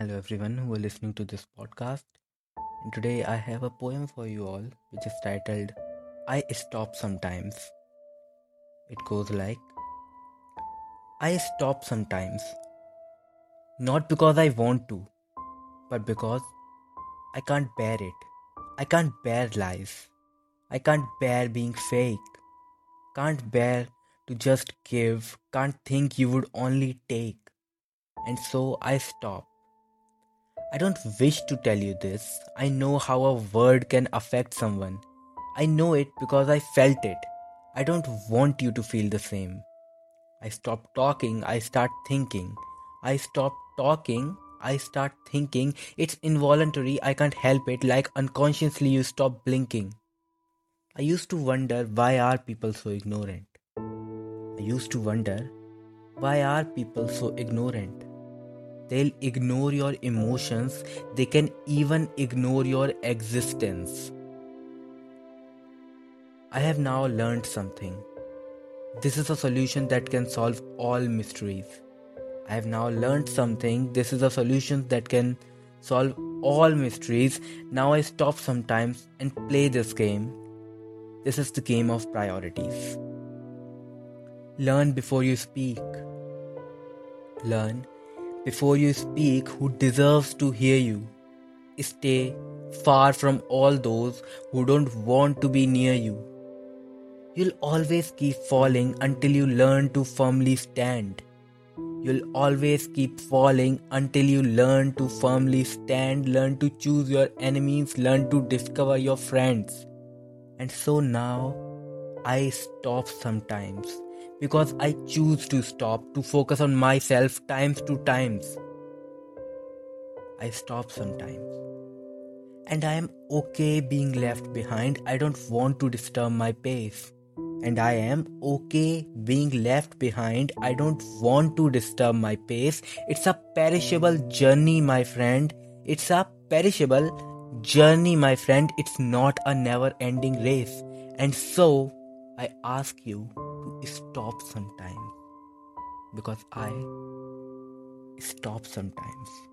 Hello, everyone who are listening to this podcast. And today I have a poem for you all, which is titled I Stop Sometimes. It goes like I stop sometimes, not because I want to, but because I can't bear it. I can't bear lies. I can't bear being fake. Can't bear to just give. Can't think you would only take. And so I stop I don't wish to tell you this. I know how a word can affect someone. I know it because I felt it. I don't want you to feel the same. I stop talking, I start thinking. I stop talking, I start thinking. It's involuntary, I can't help it, like unconsciously you stop blinking. I used to wonder why are people so ignorant? I used to wonder why are people so ignorant? They'll ignore your emotions, they can even ignore your existence. I have now learned something. This is a solution that can solve all mysteries. I have now learned something. This is a solution that can solve all mysteries. Now I stop sometimes and play this game. This is the game of priorities. Learn before you speak. Learn before you speak who deserves to hear you. Stay far from all those who don't want to be near you. You'll always keep falling until you learn to firmly stand. You'll always keep falling until you learn to firmly stand, learn to choose your enemies, learn to discover your friends. And so now I stop sometimes because I choose to stop to focus on myself times to times. I stop sometimes. And I am okay being left behind. I don't want to disturb my pace. And I am okay being left behind. I don't want to disturb my pace. It's a perishable journey, my friend. It's a perishable journey, my friend. It's not a never ending race. And so, I ask you stop sometimes because I stop sometimes.